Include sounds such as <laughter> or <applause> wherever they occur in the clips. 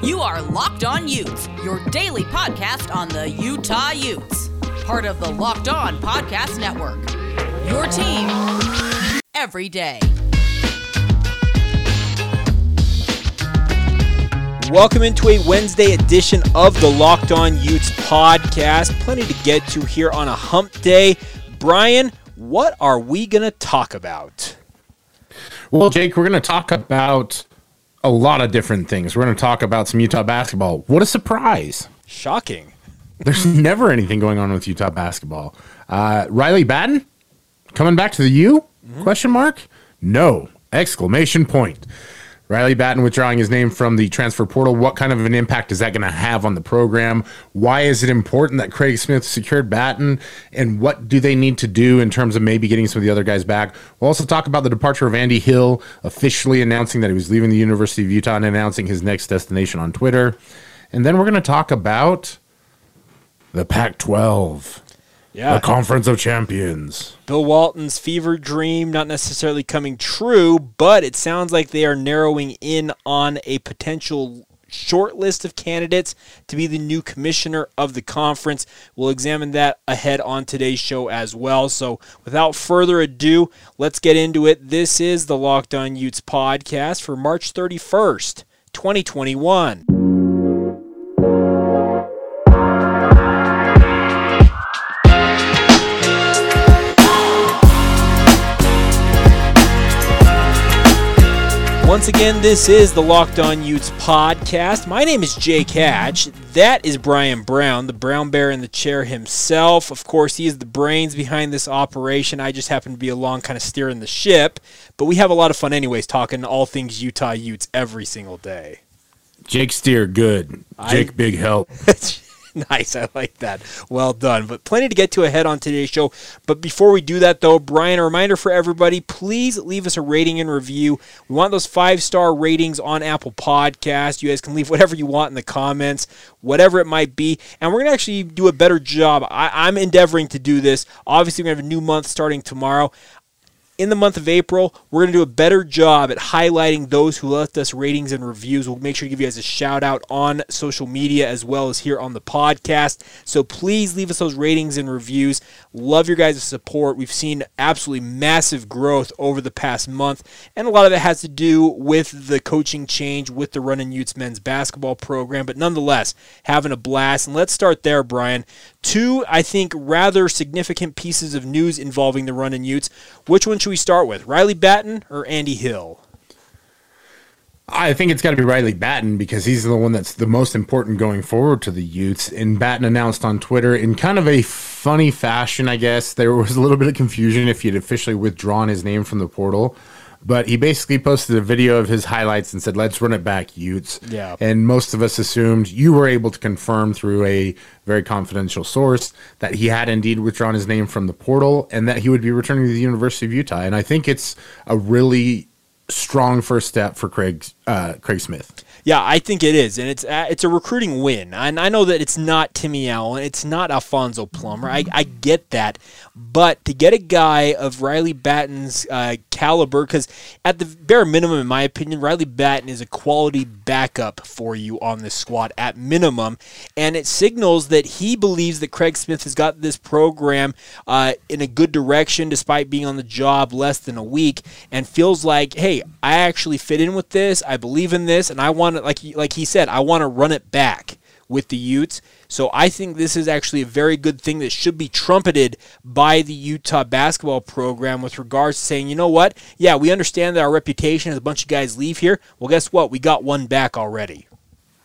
You are Locked On Utes, your daily podcast on the Utah Utes. Part of the Locked On Podcast Network. Your team every day. Welcome into a Wednesday edition of the Locked On Utes podcast. Plenty to get to here on a hump day. Brian, what are we going to talk about? Well, Jake, we're going to talk about a lot of different things. We're going to talk about some Utah basketball. What a surprise! Shocking. There's <laughs> never anything going on with Utah basketball. Uh, Riley Battin coming back to the U? Mm-hmm. Question mark? No! Exclamation point. Riley Battin withdrawing his name from the transfer portal. What kind of an impact is that going to have on the program? Why is it important that Craig Smith secured Battin? And what do they need to do in terms of maybe getting some of the other guys back? We'll also talk about the departure of Andy Hill, officially announcing that he was leaving the University of Utah and announcing his next destination on Twitter. And then we're going to talk about the Pac 12. Yeah. The Conference of Champions. Bill Walton's fever dream not necessarily coming true, but it sounds like they are narrowing in on a potential short list of candidates to be the new commissioner of the conference. We'll examine that ahead on today's show as well. So, without further ado, let's get into it. This is the Locked On Utes podcast for March 31st, 2021. Once again, this is the Locked On Utes podcast. My name is Jake Hatch. That is Brian Brown, the brown bear in the chair himself. Of course, he is the brains behind this operation. I just happen to be along, kind of steering the ship. But we have a lot of fun, anyways, talking all things Utah Utes every single day. Jake Steer, good. Jake, I, big help. <laughs> <laughs> nice. I like that. Well done. But plenty to get to ahead on today's show. But before we do that, though, Brian, a reminder for everybody please leave us a rating and review. We want those five star ratings on Apple Podcast. You guys can leave whatever you want in the comments, whatever it might be. And we're going to actually do a better job. I, am endeavoring to do this. Obviously, we're going to have a new month starting tomorrow in the month of April, we're going to do a better job at highlighting those who left us ratings and reviews. We'll make sure to give you guys a shout out on social media as well as here on the podcast. So please leave us those ratings and reviews. Love your guys' support. We've seen absolutely massive growth over the past month, and a lot of it has to do with the coaching change with the Runnin' Utes men's basketball program. But nonetheless, having a blast. And let's start there, Brian. Two, I think, rather significant pieces of news involving the Runnin' Utes. Which one should we start with? Riley Battin or Andy Hill? I think it's got to be Riley Battin because he's the one that's the most important going forward to the Utes. And Battin announced on Twitter in kind of a funny fashion, I guess. There was a little bit of confusion if he had officially withdrawn his name from the portal. But he basically posted a video of his highlights and said, "Let's run it back, Utes." Yeah. And most of us assumed you were able to confirm through a very confidential source that he had indeed withdrawn his name from the portal and that he would be returning to the University of Utah. And I think it's a really strong first step for Craig uh, Craig Smith. Yeah, I think it is, and it's uh, it's a recruiting win. And I know that it's not Timmy Allen, it's not Alfonso Plummer. I, I get that, but to get a guy of Riley Battin's uh, caliber, because at the bare minimum, in my opinion, Riley Battin is a quality backup for you on this squad at minimum, and it signals that he believes that Craig Smith has got this program uh, in a good direction, despite being on the job less than a week, and feels like, hey, I actually fit in with this. I believe in this, and I want to, like like he said, I want to run it back with the Utes. So I think this is actually a very good thing that should be trumpeted by the Utah basketball program with regards to saying, you know what? Yeah, we understand that our reputation as a bunch of guys leave here. Well, guess what? We got one back already.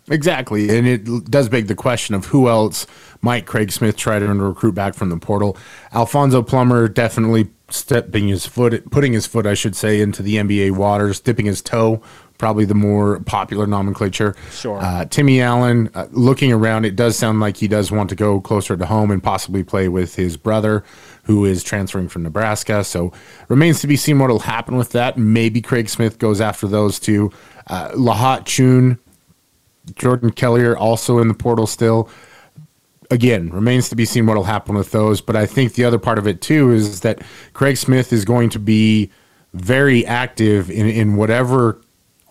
Exactly. And it does beg the question of who else might Craig Smith try to recruit back from the portal. Alfonso Plummer definitely stepping his foot, putting his foot, I should say, into the NBA waters, dipping his toe, probably the more popular nomenclature. Sure. Uh, Timmy Allen, uh, looking around, it does sound like he does want to go closer to home and possibly play with his brother, who is transferring from Nebraska. So remains to be seen what will happen with that. Maybe Craig Smith goes after those two. Uh, Lahat Thioune, Jordan Kelly also in the portal still again, remains to be seen what will happen with those. But I think the other part of it too is that Craig Smith is going to be very active in, in whatever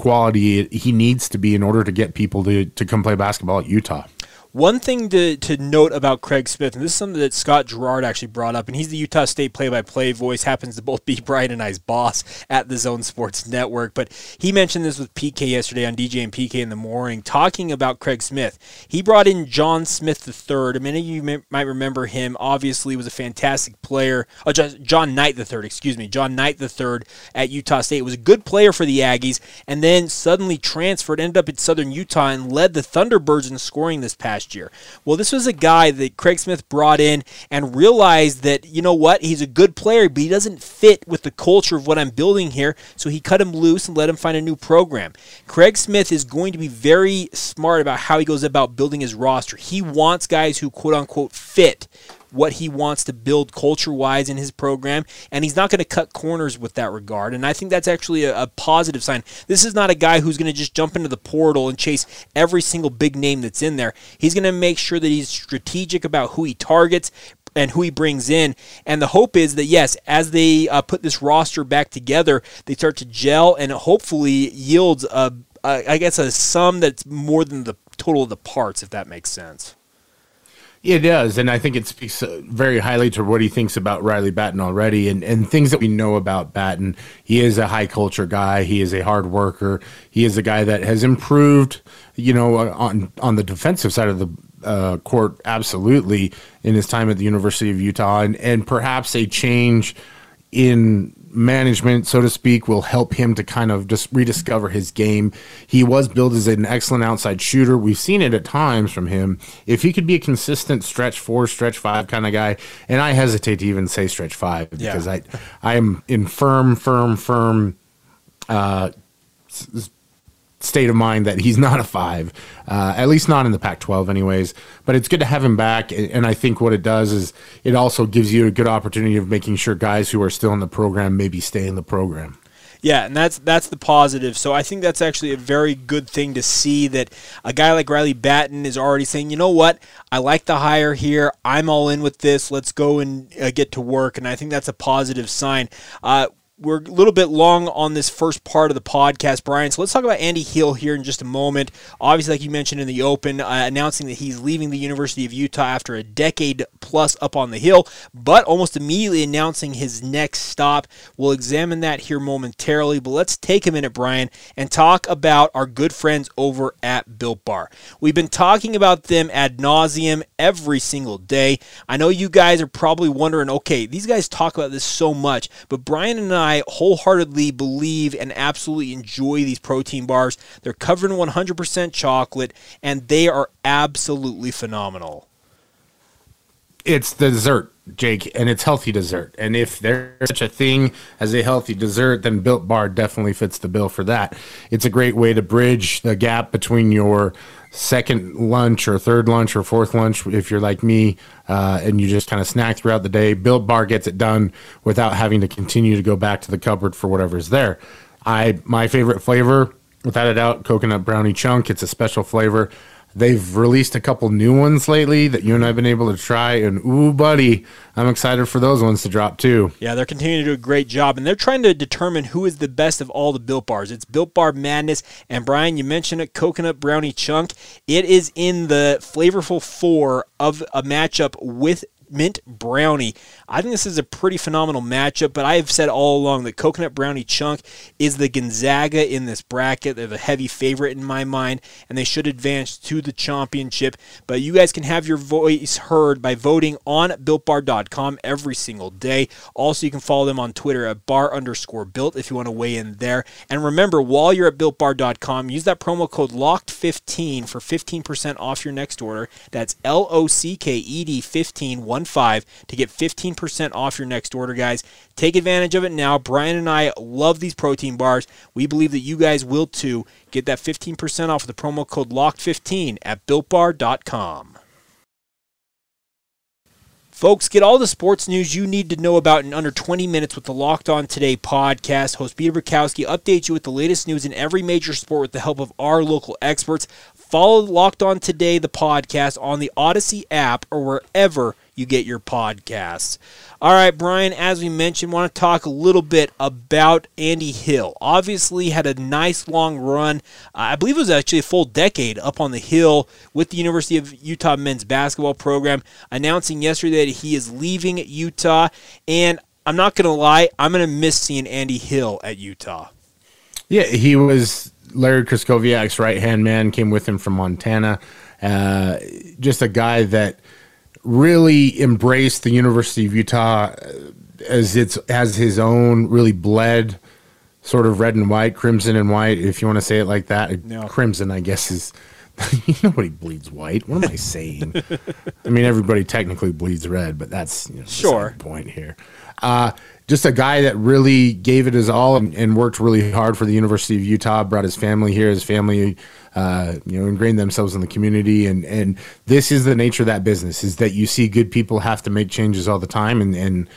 quality he needs to be in order to get people to, to come play basketball at Utah. One thing to, to note about Craig Smith, and this is something that Scott Gerard actually brought up, and he's the Utah State play by play voice, happens to both be <laughs> Brian and I's boss at the Zone Sports Network. But he mentioned this with PK yesterday on DJ and PK in the morning, talking about Craig Smith. He brought in John Smith III. Many of you may, might remember him. Obviously, was a fantastic player. Oh, John Knight III, excuse me. John Knight III at Utah State was a good player for the Aggies, and then suddenly transferred, ended up at Southern Utah, and led the Thunderbirds in scoring this past last year. Well, this was a guy that Craig Smith brought in and realized that, you know what, he's a good player, but he doesn't fit with the culture of what I'm building here. So he cut him loose and let him find a new program. Craig Smith is going to be very smart about how he goes about building his roster. He wants guys who, quote unquote, fit what he wants to build culture wise in his program, and he's not going to cut corners with that regard. And I think that's actually a, a positive sign. This is not a guy who's going to just jump into the portal and chase every single big name that's in there. He's going to make sure that he's strategic about who he targets, and who he brings in. And the hope is that, yes, as they uh, put this roster back together, they start to gel and hopefully yields, a, a, I guess, a sum that's more than the total of the parts, if that makes sense. It does, and I think it speaks uh, very highly to what he thinks about Riley Battin already, and, and things that we know about Battin. He is a high culture guy. He is a hard worker. He is a guy that has improved, you know, uh, on on the defensive side of the uh, court, absolutely, in his time at the University of Utah, and and perhaps a change in management, so to speak, will help him to kind of just rediscover his game. He was billed as an excellent outside shooter. We've seen it at times from him. If he could be a consistent stretch four, stretch five kind of guy, and I hesitate to even say stretch five because yeah. I I am in firm, firm, firm uh, state of mind that he's not a five, uh, at least not in the Pac 12, anyways. But it's good to have him back. And I think what it does is it also gives you a good opportunity of making sure guys who are still in the program maybe stay in the program. Yeah, and that's that's the positive. So I think that's actually a very good thing to see that a guy like Riley Battin is already saying, you know what, I like the hire here. I'm all in with this. Let's go and uh, get to work. And I think that's a positive sign. Uh, we're a little bit long on this first part of the podcast, Brian. So let's talk about Andy Hill here in just a moment. Obviously, like you mentioned in the open, uh, announcing that he's leaving the University of Utah after a decade plus up on the hill, but almost immediately announcing his next stop. We'll examine that here momentarily, but let's take a minute, Brian, and talk about our good friends over at Built Bar. We've been talking about them ad nauseum every single day. I know you guys are probably wondering, okay, these guys talk about this so much, but Brian and I I wholeheartedly believe and absolutely enjoy these protein bars. They're covered in 100% chocolate, and they are absolutely phenomenal. It's dessert, Jake, and it's healthy dessert. And if there's such a thing as a healthy dessert, then Built Bar definitely fits the bill for that. It's a great way to bridge the gap between your second lunch or third lunch or fourth lunch if you're like me uh, and you just kind of snack throughout the day. Built Bar gets it done without having to continue to go back to the cupboard for whatever's there. I my favorite flavor, without a doubt, coconut brownie chunk. It's a special flavor. They've released a couple new ones lately that you and I have been able to try, and ooh, buddy, I'm excited for those ones to drop too. Yeah, they're continuing to do a great job, and they're trying to determine who is the best of all the Built Bars. It's Built Bar Madness, and Brian, you mentioned it, Coconut Brownie Chunk. It is in the flavorful four of a matchup with mint brownie. I think this is a pretty phenomenal matchup, but I have said all along that coconut brownie chunk is the Gonzaga in this bracket. They're the heavy favorite in my mind, and they should advance to the championship. But you guys can have your voice heard by voting on builtbar.com every single day. Also, you can follow them on Twitter at bar underscore built if you want to weigh in there. And remember, while you're at builtbar.com, use that promo code LOCKED15 for 15% off your next order. That's L O C K E D 15 15 to get 15% off your next order, guys. Take advantage of it now. Brian and I love these protein bars. We believe that you guys will too. Get that 15% off with the promo code LOCKED15 at builtbar.com. Folks, get all the sports news you need to know about in under 20 minutes with the Locked On Today podcast. Host Peter Bukowski updates you with the latest news in every major sport with the help of our local experts. Follow Locked On Today, the podcast, on the Odyssey app or wherever you get your podcasts. All right, Brian, as we mentioned, want to talk a little bit about Andy Hill. Obviously, had a nice long run. Uh, I believe it was actually a full decade up on the hill with the University of Utah men's basketball program, announcing yesterday that he is leaving Utah. And I'm not going to lie, I'm going to miss seeing Andy Hill at Utah. Yeah, he was Larry Krystkowiak's right hand man, came with him from Montana. Uh, just a guy that really embraced the University of Utah uh, as it's has his own really bled sort of red and white, crimson and white, if you want to say it like that. No. Crimson, I guess, is <laughs> nobody bleeds white. What am I saying? I mean, everybody technically bleeds red, but that's you know, Sure. the point here. Uh, just a guy that really gave it his all and, and worked really hard for the University of Utah. Brought his family here. His family, uh, you know, ingrained themselves in the community. And and this is the nature of that business: is that you see good people have to make changes all the time. And and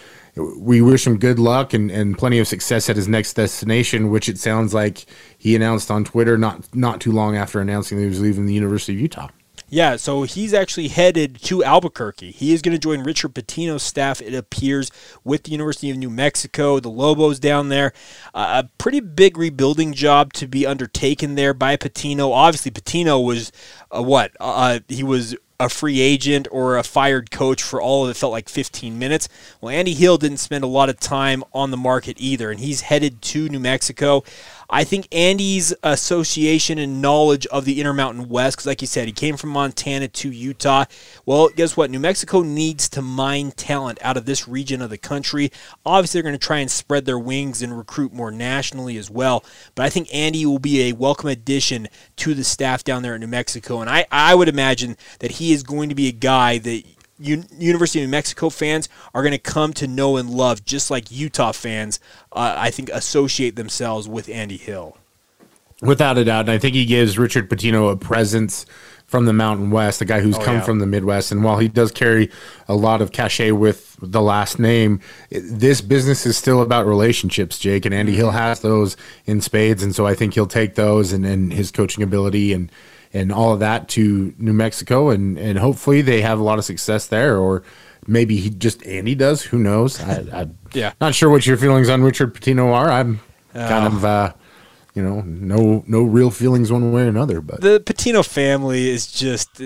we wish him good luck and, and plenty of success at his next destination, which it sounds like he announced on Twitter not not too long after announcing that he was leaving the University of Utah. Yeah, so he's actually headed to Albuquerque. He is going to join Richard Pitino's staff, it appears, with the University of New Mexico, the Lobos down there. Uh, a pretty big rebuilding job to be undertaken there by Pitino. Obviously, Pitino was uh, what? Uh, he was a free agent or a fired coach for all of it felt like 15 minutes. Well, Andy Hill didn't spend a lot of time on the market either, and he's headed to New Mexico. I think Andy's association and knowledge of the Intermountain West, because like you said, he came from Montana to Utah. Well, guess what? New Mexico needs to mine talent out of this region of the country. Obviously, they're going to try and spread their wings and recruit more nationally as well. But I think Andy will be a welcome addition to the staff down there in New Mexico. And I, I would imagine that he is going to be a guy that Un- University of New Mexico fans are going to come to know and love, just like Utah fans, uh, I think, associate themselves with Andy Hill. Without a doubt. And I think he gives Richard Pitino a presence from the Mountain West, a guy who's Oh, come yeah. from the Midwest. And while he does carry a lot of cachet with the last name, this business is still about relationships, Jake. And Andy Hill has those in spades. And so I think he'll take those and, and his coaching ability and, and all of that to New Mexico. And, and hopefully they have a lot of success there. Or maybe he just, Andy does. Who knows? I, <laughs> I, Yeah. Not sure what your feelings on Richard Pitino are. I'm Oh. kind of. Uh, you know, no no real feelings one way or another. But The Pitino family is just.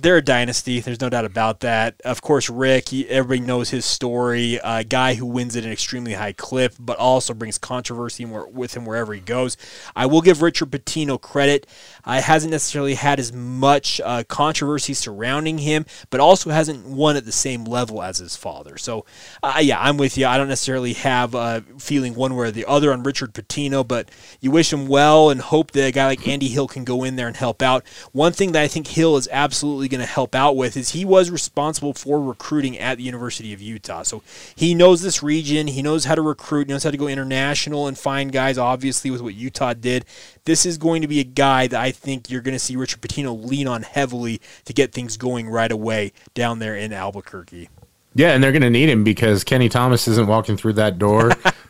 They're a dynasty. There's no doubt about that. Of course, Rick, he, everybody knows his story. A guy who wins at an extremely high clip, but also brings controversy with him wherever he goes. I will give Richard Pitino credit. Uh, hasn't necessarily had as much uh, controversy surrounding him, but also hasn't won at the same level as his father. So, uh, yeah, I'm with you. I don't necessarily have a feeling one way or the other on Richard Pitino, but you wish him well and hope that a guy like Andy Hill can go in there and help out. One thing that I think Hill is absolutely going to help out with is he was responsible for recruiting at the University of Utah. So he knows this region, he knows how to recruit, knows how to go international and find guys, obviously, with what Utah did. This is going to be a guy that I think you're going to see Richard Pitino lean on heavily to get things going right away down there in Albuquerque. yeah, and they're going to need him because Kenny Thomas isn't walking through that door. <laughs>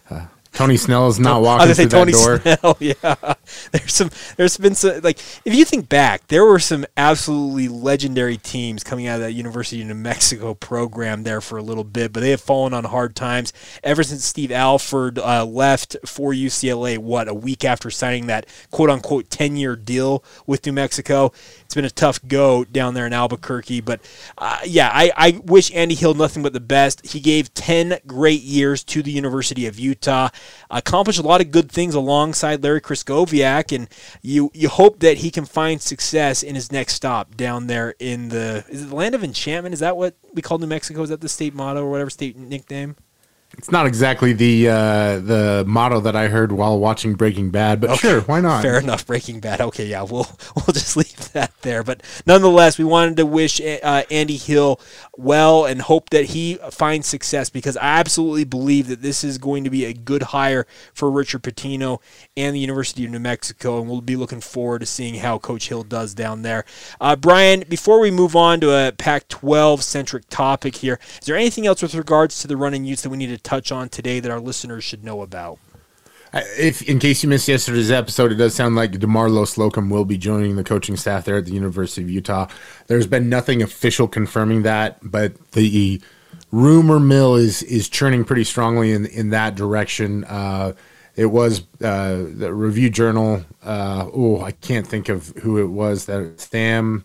Tony Snell is not I walking through gonna that door. Snell. <laughs> Yeah, there's some. There's been some like if you think back, there were some absolutely legendary teams coming out of that University of New Mexico program there for a little bit, but they have fallen on hard times ever since Steve Alford uh, left for UCLA. What a week after signing that quote unquote ten year deal with New Mexico. It's been a tough go down there in Albuquerque, but uh, yeah, I, I wish Andy Hill nothing but the best. He gave 10 great years to the University of Utah, accomplished a lot of good things alongside Larry Krystkowiak, and you you hope that he can find success in his next stop down there in the is it the land of enchantment? Is that what we call New Mexico? Is that the state motto or whatever state nickname? It's not exactly the uh, the motto that I heard while watching Breaking Bad, but sure, why not? Fair enough. Breaking Bad. Okay, yeah, we'll <laughs> we'll just leave that there. But nonetheless, we wanted to wish uh, Andy Hill well and hope that he finds success because I absolutely believe that this is going to be a good hire for Richard Pitino and the University of New Mexico, and we'll be looking forward to seeing how Coach Hill does down there. Uh, Brian, before we move on to a Pac-12 centric topic here, is there anything else with regards to the running Utes that we need to touch on today that our listeners should know about? If, in case you missed yesterday's episode, it does sound like DeMarlo Slocum will be joining the coaching staff there at the University of Utah. There's been nothing official confirming that, but the rumor mill is is churning pretty strongly in in that direction. Uh, it was uh, the Review Journal. Uh, oh, I can't think of who it was. That Sam.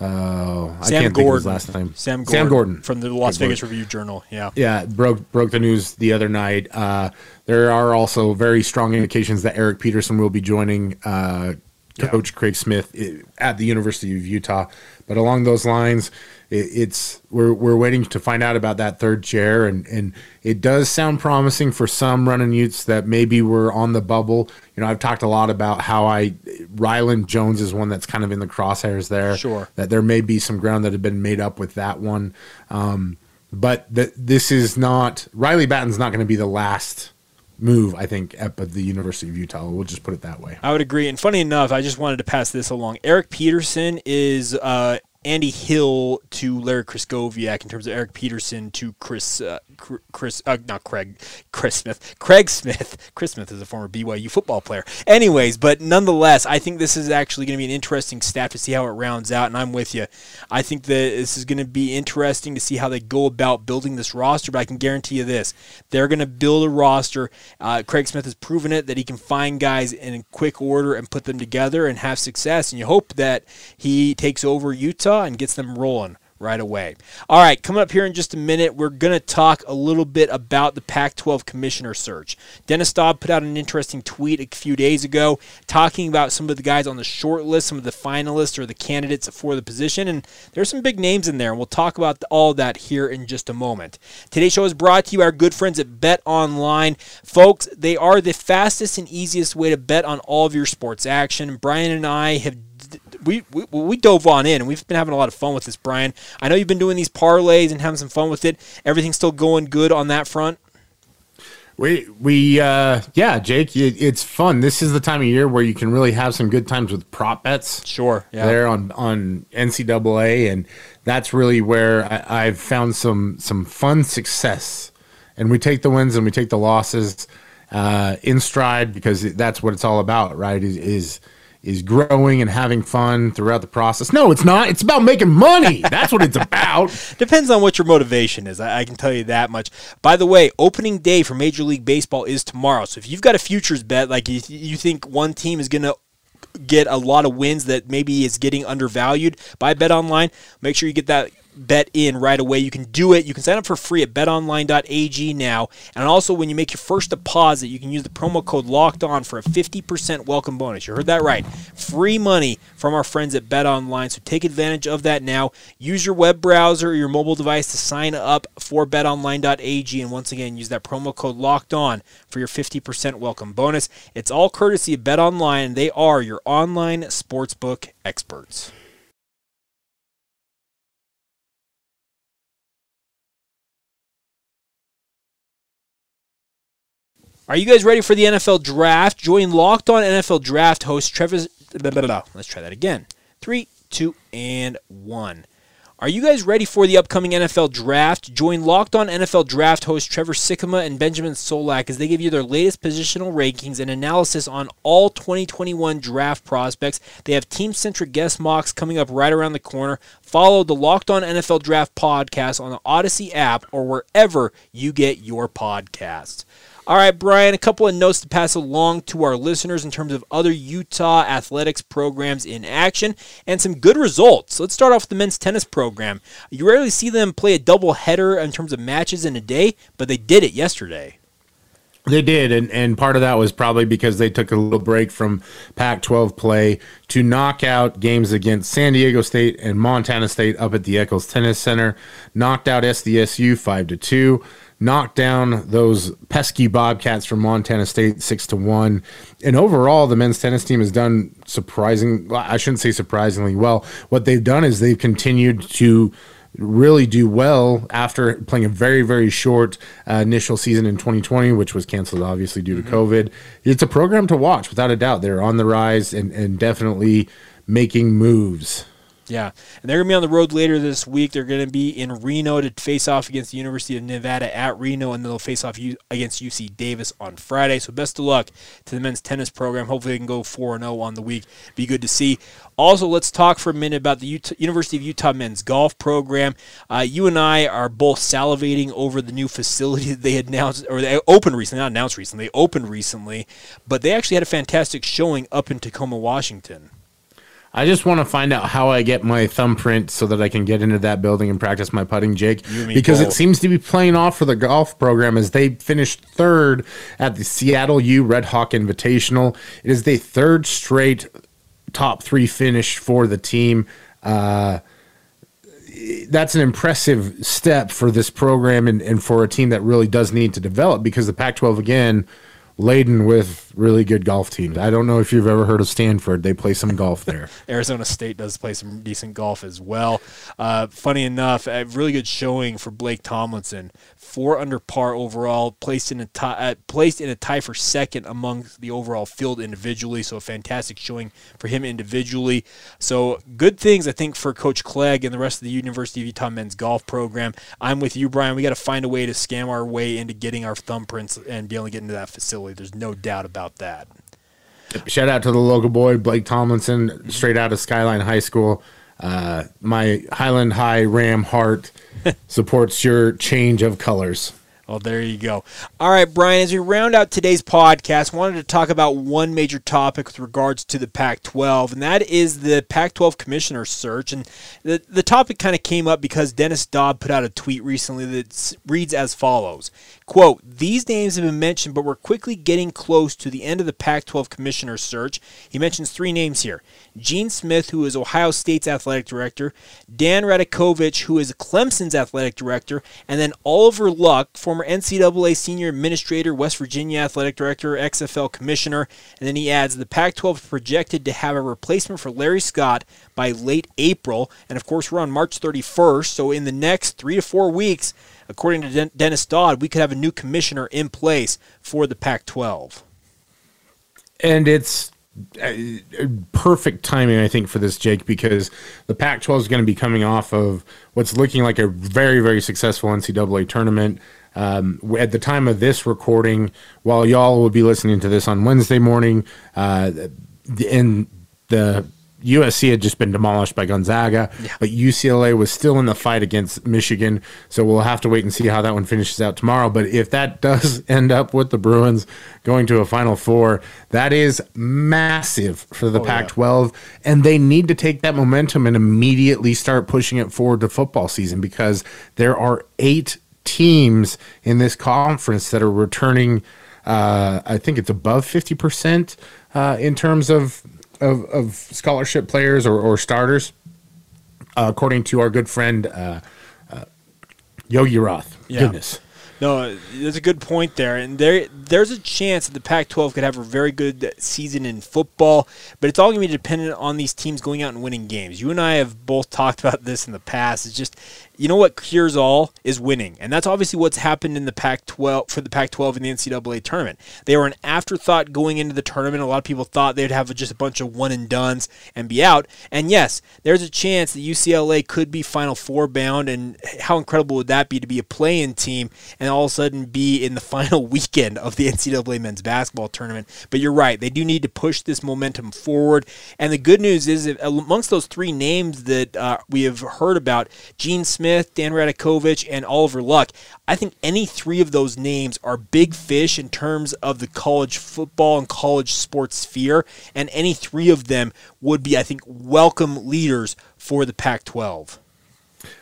Uh, I Sam can't Gordon. think of his last name. Sam Gordon. Sam Gordon from the Las Good Vegas Lord. Review Journal. Yeah. Yeah, broke broke the news the other night. Uh, there are also very strong indications that Eric Peterson will be joining uh, Coach Craig Smith at the University of Utah. But along those lines, it, it's we're we're waiting to find out about that third chair, and and it does sound promising for some running Utes that maybe were on the bubble. You know, I've talked a lot about how I Rylan Jones is one that's kind of in the crosshairs there. Sure. that there may be some ground that had been made up with that one. Um, but that this is not Riley Battin's not going to be the last move. I think at the University of Utah. We'll just put it that way. I would agree. And funny enough, I just wanted to pass this along. Eric Peterson is uh, Andy Hill to Larry Krystkowiak in terms of Eric Peterson to Chris, uh, Chris, uh, not Craig, Chris Smith, Craig Smith. Chris Smith is a former BYU football player. Anyways, but nonetheless, I think this is actually going to be an interesting staff to see how it rounds out. And I'm with you. I think that this is going to be interesting to see how they go about building this roster. But I can guarantee you this: they're going to build a roster. Uh, Craig Smith has proven it that he can find guys in quick order and put them together and have success. And you hope that he takes over Utah and gets them rolling right away. All right, coming up here in just a minute, we're going to talk a little bit about the Pac 12 commissioner search. Dennis Staub put out an interesting tweet a few days ago talking about some of the guys on the short list, some of the finalists or the candidates for the position, and there's some big names in there, and we'll talk about all that here in just a moment. Today's show is brought to you by our good friends at Bet Online. Folks, they are the fastest and easiest way to bet on all of your sports action. Brian and I have we, we we dove on in and we've been having a lot of fun with this, Brian. I know you've been doing these parlays and having some fun with it. Everything's still going good on that front. We we uh, yeah, Jake, it, it's fun. This is the time of year where you can really have some good times with prop bets. Sure, yeah. there on on NCAA, and that's really where I, I've found some some fun success. And we take the wins and we take the losses uh, in stride because that's what it's all about, right? Is is is growing and having fun throughout the process. No, it's not. It's about making money. <laughs> That's what it's about. Depends on what your motivation is. I, I can tell you that much. By the way, opening day for Major League Baseball is tomorrow. So if you've got a futures bet, like you, you think one team is going to get a lot of wins that maybe is getting undervalued by Bet Online, make sure you get that bet in right away. You can do it. You can sign up for free at betonline.ag now. And also, when you make your first deposit, you can use the promo code locked on for a 50% welcome bonus. You heard that right. Free money from our friends at betonline. So take advantage of that now. Use your web browser or your mobile device to sign up for betonline.ag. And once again, use that promo code locked on for your 50% welcome bonus. It's all courtesy of Bet Online, and they are your online sportsbook experts. Are you guys ready for the NFL draft? Join Locked On NFL Draft host Trevor. Let's try that again. Three, two, and one. Are you guys ready for the upcoming NFL draft? Join Locked On NFL Draft host Trevor Sikkema and Benjamin Solak as they give you their latest positional rankings and analysis on all 2021 draft prospects. They have team centric guest mocks coming up right around the corner. Follow the Locked On NFL Draft podcast on the Odyssey app or wherever you get your podcasts. All right, Brian, a couple of notes to pass along to our listeners in terms of other Utah athletics programs in action and some good results. Let's start off with the men's tennis program. You rarely see them play a double header in terms of matches in a day, but they did it yesterday. They did, and, and part of that was probably because they took a little break from Pac 12 play to knock out games against San Diego State and Montana State up at the Eccles Tennis Center. Knocked out SDSU 5 to 2. Knocked down those pesky Bobcats from Montana State 6 to 1. And overall, the men's tennis team has done surprising. I shouldn't say surprisingly well. What they've done is they've continued to really do well after playing a very very short uh, initial season in 2020 which was canceled obviously due to covid it's a program to watch without a doubt they're on the rise and, and definitely making moves Yeah, and they're going to be on the road later this week. They're going to be in Reno to face off against the University of Nevada at Reno, and they'll face off against UC Davis on Friday. So best of luck to the men's tennis program. Hopefully, they can go 4 0 on the week. Be good to see. Also, let's talk for a minute about the Utah, University of Utah men's golf program. Uh, you and I are both salivating over the new facility <laughs> that they announced, or they opened recently, not announced recently, they opened recently, but they actually had a fantastic showing up in Tacoma, Washington. I just want to find out how I get my thumbprint so that I can get into that building and practice my putting, Jake. Because both. it seems to be playing off for the golf program as they finished third at the Seattle U Red Hawk Invitational. It is the third straight top three finish for the team. Uh, that's an impressive step for this program and, and for a team that really does need to develop because the Pac 12, again, laden with really good golf teams. I don't know if you've ever heard of Stanford. They play some golf there. <laughs> Arizona State does play some decent golf as well. Uh, funny enough, a really good showing for Blake Tomlinson. Four under par overall, placed in a tie, uh, placed in a tie for second among the overall field individually. So a fantastic showing for him individually. So good things I think for Coach Clegg and the rest of the University of Utah men's golf program. I'm with you, Brian. We got to find a way to scam our way into getting our thumbprints and be able to get into that facility. There's no doubt about that. Shout out to the local boy, Blake Tomlinson, straight out of Skyline High School. Uh, my Highland High Ram heart <laughs> supports your change of colors. Well, there you go. All right, Brian, as we round out today's podcast, wanted to talk about one major topic with regards to the Pac 12, and that is the Pac 12 commissioner search. And the, the topic kind of came up because Dennis Dodd put out a tweet recently that reads as follows Quote, these names have been mentioned, but we're quickly getting close to the end of the Pac 12 commissioner search. He mentions three names here Gene Smith, who is Ohio State's athletic director, Dan Radakovich, who is Clemson's athletic director, and then Oliver Luck, former NCAA senior administrator, West Virginia athletic director, XFL commissioner. And then he adds the Pac 12 projected to have a replacement for Larry Scott by late April. And of course, we're on March 31st. So in the next three to four weeks, according to Dennis Dodd, we could have a new commissioner in place for the Pac 12. And it's uh, perfect timing, I think, for this, Jake, because the Pac 12 is going to be coming off of what's looking like a very, very successful NCAA tournament. Um, at the time of this recording, while y'all will be listening to this on Wednesday morning, uh, in the USC had just been demolished by Gonzaga, yeah. but UCLA was still in the fight against Michigan. So we'll have to wait and see how that one finishes out tomorrow. But if that <laughs> does end up with the Bruins going to a Final Four, that is massive for the oh, Pac 12. Yeah. And they need to take that momentum and immediately start pushing it forward to football season because there are eight teams in this conference that are returning. Uh, I think it's above 50% uh, in terms of of, of scholarship players or, or starters, uh, according to our good friend uh, uh, Yogi Roth. Yeah. Goodness. No, there's a good point there, and there there's a chance that the Pac-12 could have a very good season in football, but it's all going to be dependent on these teams going out and winning games. You and I have both talked about this in the past. It's just you know what cures all is winning. And that's obviously what's happened in the Pac 12 for the Pac 12 in the NCAA tournament. They were an afterthought going into the tournament. A lot of people thought they'd have just a bunch of one and duns and be out. And yes, there's a chance that UCLA could be Final Four bound. And how incredible would that be to be a play in team and all of a sudden be in the <laughs> final weekend of the NCAA men's basketball tournament? But you're right. They do need to push this momentum forward. And the good news is, amongst those three names that uh, we have heard about, Gene Smith, Smith, Dan Radakovich, and Oliver Luck. I think any three of those names are big fish in terms of the college football and college sports sphere, and any three of them would be, I think, welcome leaders for the Pac 12.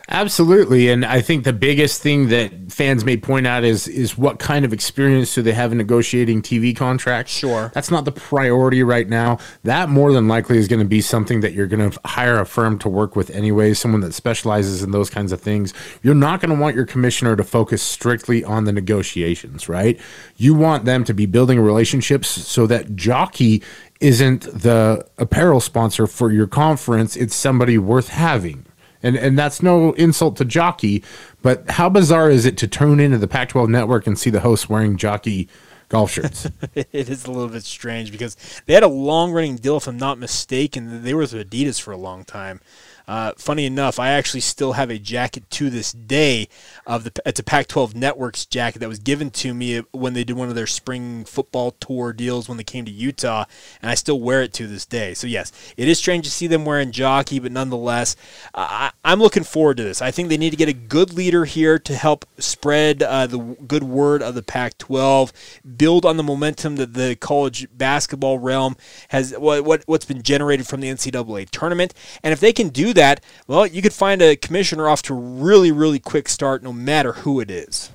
Absolutely, and I think the biggest thing that fans may point out is is what kind of experience do they have in negotiating TV contracts? Sure, that's not the priority right now. That more than likely is going to be something that you're going to hire a firm to work with anyway, someone that specializes in those kinds of things. You're not going to want your commissioner to focus strictly on the negotiations, right? You want them to be building relationships so that jockey isn't the apparel sponsor for your conference; it's somebody worth having and and that's no insult to jockey, but how bizarre is it to tune into the Pac-12 network and see the host wearing jockey golf shirts. <laughs> it is a little bit strange because they had a long running deal, if I'm not mistaken. They were with Adidas for a long time. Uh, funny enough, I actually still have a jacket to this day of the it's a Pac-12 Networks jacket that was given to me when they did one of their spring football tour deals when they came to Utah, and I still wear it to this day. So yes, it is strange to see them wearing jockey, but nonetheless, I, am looking forward to this. I think they need to get a good leader here to help spread uh, the good word of the Pac-12, build on the momentum that the college basketball realm has what, what what's been generated from the NCAA tournament, and if they can do that, well, you could find a commissioner off to a really, really quick start no matter who it is.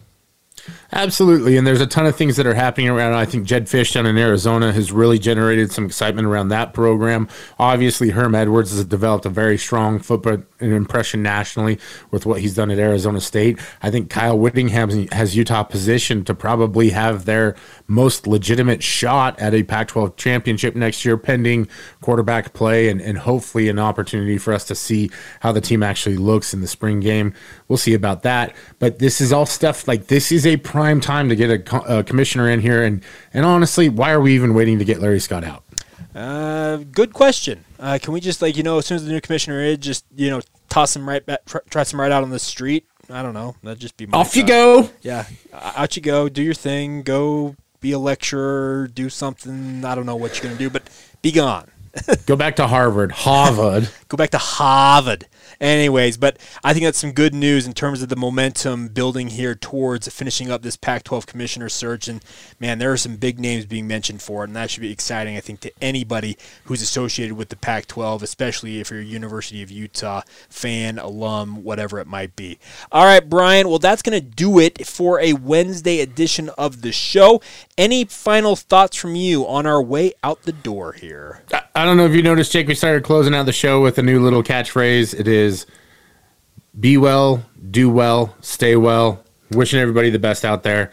Absolutely, and there's a ton of things that are happening around. I think Jedd Fisch down in Arizona has really generated some excitement around that program. Obviously, Herm Edwards has developed a very strong footprint and impression nationally with what he's done at Arizona State. I think Kyle Whittingham has Utah positioned to probably have their most legitimate shot at a Pac-12 championship next year, pending quarterback play and, and hopefully an opportunity for us to see how the team actually looks in the spring game. We'll see about that. But this is all stuff like this is a prime time to get a, a commissioner in here. And, and honestly, why are we even waiting to get Larry Scott out? Uh, good question. Uh, can we just like you know, as soon as the new commissioner is, just you know, toss him right back, tr- toss him right out on the street? I don't know. That'd just be off thought. you go. Yeah, out you go. Do your thing. Go be a lecturer. Do something. I don't know what you're gonna do, but be gone. <laughs> go back to Harvard. Harvard. go back to Harvard. Anyways, but I think that's some good news in terms of the momentum building here towards finishing up this Pac 12 commissioner search. And man, there are some big names being mentioned for it, and that should be exciting, I think, to anybody who's associated with the Pac 12, especially if you're a University of Utah fan, alum, whatever it might be. All right, Brian, well, that's going to do it for a Wednesday edition of the show. Any final thoughts from you on our way out the door here? I don't know if you noticed, Jake, we started closing out the show with a new little catchphrase. It is is be well, do well, stay well. Wishing everybody the best out there.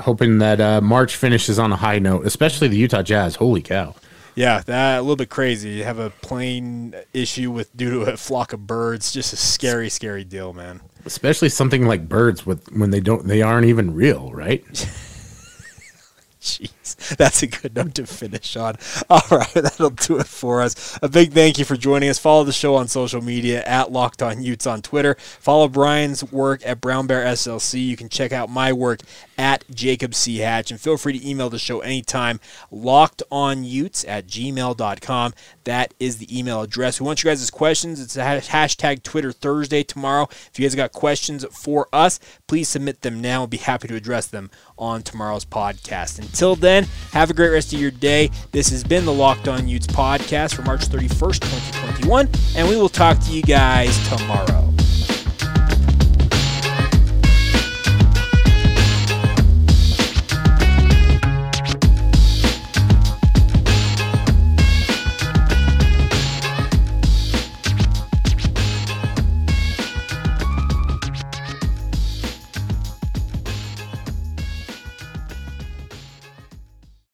Hoping that uh, March finishes on a high note, especially the Utah Jazz. Holy cow! Yeah, that a little bit crazy. You have a plane issue with due to a flock of birds. Just a scary, scary deal, man. Especially something like birds with when they don't they aren't even real, right? <laughs> Jeez, that's a good note to finish on. <laughs> All right, that'll do it for us. A big thank you for joining us. Follow the show on social media at Locked On Utes on Twitter. Follow Brian's work at Brown Bear SLC. You can check out my work at Jacob C. Hatch. And feel free to email the show anytime, lockedonutes at gmail.com. That is the email address. We want you guys' questions. It's hashtag Twitter Thursday tomorrow. If you guys have got questions for us, please submit them now. We'll be happy to address them on tomorrow's podcast. Until have a great rest of your day. This has been the Locked On Utes podcast for March 31st, 2021, and we will talk to you guys tomorrow.